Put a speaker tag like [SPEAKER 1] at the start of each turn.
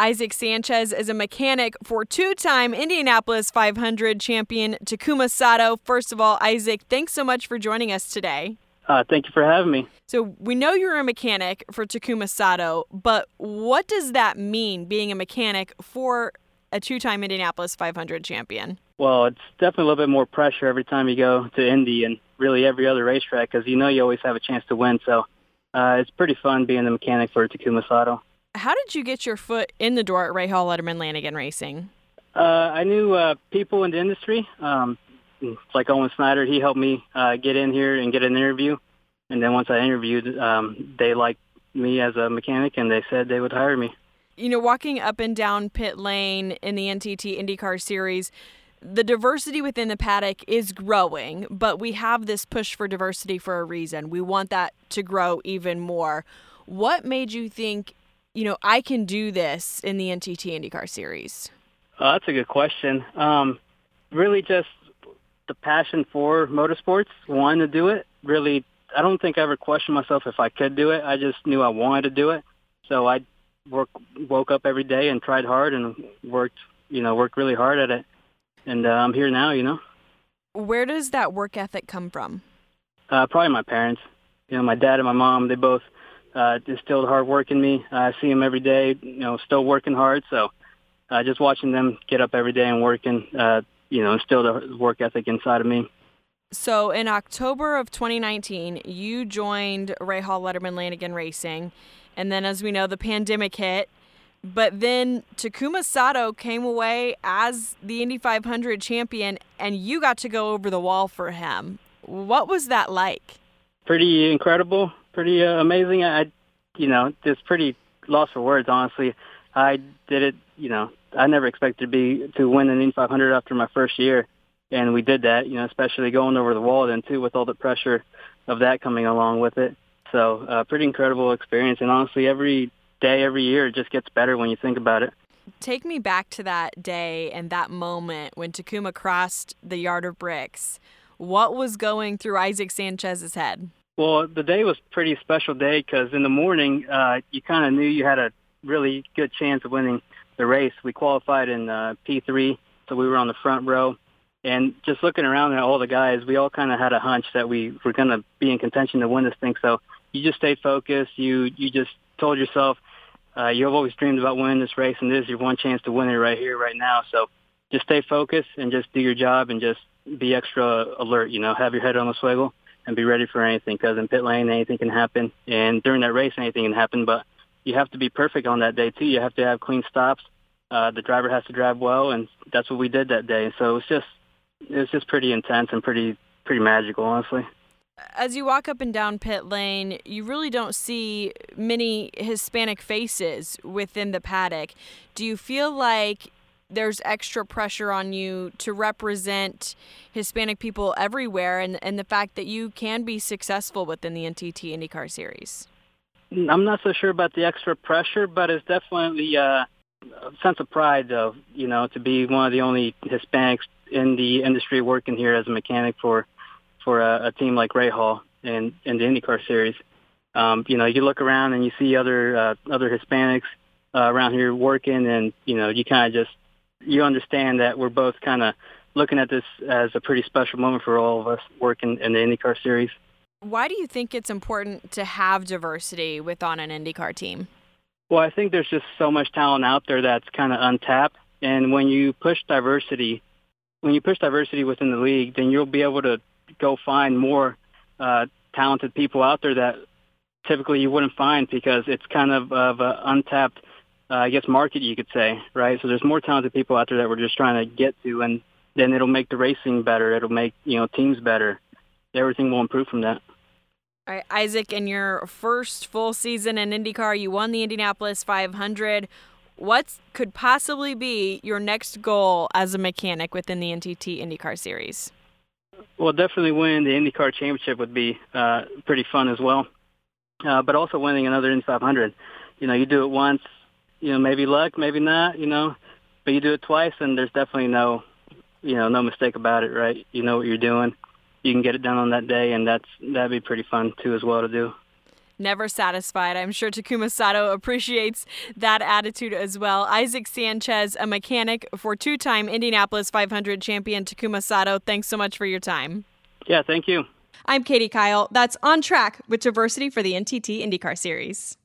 [SPEAKER 1] Isaac Sanchez is a mechanic for two time Indianapolis 500 champion Takuma Sato. First of all, Isaac, thanks so much for joining us today.
[SPEAKER 2] Uh, thank you for having me.
[SPEAKER 1] So, we know you're a mechanic for Takuma Sato, but what does that mean, being a mechanic for a two time Indianapolis 500 champion?
[SPEAKER 2] Well, it's definitely a little bit more pressure every time you go to Indy and really every other racetrack because you know you always have a chance to win. So uh, it's pretty fun being the mechanic for Takuma Sato.
[SPEAKER 1] How did you get your foot in the door at Rahal Letterman Lanigan Racing?
[SPEAKER 2] Uh, I knew uh, people in the industry, um, like Owen Snyder. He helped me uh, get in here and get an interview. And then once I interviewed, um, they liked me as a mechanic, and they said they would hire me.
[SPEAKER 1] You know, walking up and down pit lane in the NTT IndyCar Series, the diversity within the paddock is growing, but we have this push for diversity for a reason. We want that to grow even more. What made you think you know, I can do this in the NTT IndyCar Series?
[SPEAKER 2] Uh, that's a good question. Um, really, just the passion for motorsports, wanting to do it. Really, I don't think I ever questioned myself if I could do it. I just knew I wanted to do it, so I work woke up every day and tried hard and worked, you know, worked really hard at it. And uh, I'm here now, you know.
[SPEAKER 1] Where does that work ethic come from?
[SPEAKER 2] Uh, probably my parents. You know, my dad and my mom. They both uh, instilled hard work in me. I see them every day, you know, still working hard. So uh, just watching them get up every day and working, uh, you know, instilled a work ethic inside of me.
[SPEAKER 1] So in October of 2019, you joined Rahal Letterman Lanigan Racing. And then, as we know, the pandemic hit. But then Takuma Sato came away as the Indy 500 champion, and you got to go over the wall for him. What was that like?
[SPEAKER 2] Pretty incredible pretty uh, amazing. I, you know, just pretty lost for words, honestly. I did it, you know, I never expected to be to win an Indy 500 after my first year, and we did that. You know, especially going over the wall then too, with all the pressure of that coming along with it. So, uh, pretty incredible experience, and honestly, every day, every year, it just gets better when you think about it.
[SPEAKER 1] Take me back to that day and that moment when Takuma crossed the yard of bricks. What was going through Isaac Sanchez's head?
[SPEAKER 2] Well, the day was pretty special day because in the morning, uh, you kind of knew you had a really good chance of winning the race. We qualified in uh, P3, so we were on the front row. And just looking around at all the guys, we all kind of had a hunch that we were going to be in contention to win this thing. So you just stayed focused. You you just told yourself uh, you've always dreamed about winning this race, and this is your one chance to win it right here, right now. So just stay focused and just do your job and just be extra alert. You know, have your head on the swivel and be ready for anything because in pit lane anything can happen. And during that race anything can happen but you have to be perfect on that day too. You have to have clean stops. Uh the driver has to drive well and that's what we did that day. So it's just it's just pretty intense and pretty pretty magical honestly.
[SPEAKER 1] As you walk up and down pit lane, you really don't see many Hispanic faces within the paddock. Do you feel like there's extra pressure on you to represent Hispanic people everywhere and, and the fact that you can be successful within the NTT IndyCar series?
[SPEAKER 2] I'm not so sure about the extra pressure, but it's definitely uh, a sense of pride, of you know, to be one of the only Hispanics in the industry working here as a mechanic for for a, a team like Rahal and in the IndyCar series. Um, you know, you look around and you see other uh, other Hispanics uh, around here working, and you know, you kind of just you understand that we're both kind of looking at this as a pretty special moment for all of us working in the IndyCar series.
[SPEAKER 1] Why do you think it's important to have diversity within an IndyCar team?
[SPEAKER 2] Well, I think there's just so much talent out there that's kind of untapped. And when you push diversity, when you push diversity within the league, then you'll be able to go find more uh, talented people out there that typically you wouldn't find because it's kind of of an untapped uh, I guess, market, you could say, right? So there's more talented people out there that we're just trying to get to, and then it'll make the racing better. It'll make, you know, teams better. Everything will improve from that.
[SPEAKER 1] All right, Isaac, in your first full season in IndyCar, you won the Indianapolis 500. What could possibly be your next goal as a mechanic within the NTT IndyCar series?
[SPEAKER 2] Well, definitely winning the IndyCar championship would be uh, pretty fun as well. Uh, but also winning another Indy 500. You know, you do it once, you know, maybe luck, maybe not, you know, but you do it twice and there's definitely no, you know, no mistake about it, right? You know what you're doing. You can get it done on that day and that's, that'd be pretty fun too as well to do
[SPEAKER 1] never satisfied. I'm sure Takuma Sato appreciates that attitude as well. Isaac Sanchez, a mechanic for two time Indianapolis 500 champion Takuma Sato, thanks so much for your time.
[SPEAKER 2] Yeah, thank you.
[SPEAKER 1] I'm Katie Kyle. That's On Track with Diversity for the NTT IndyCar Series.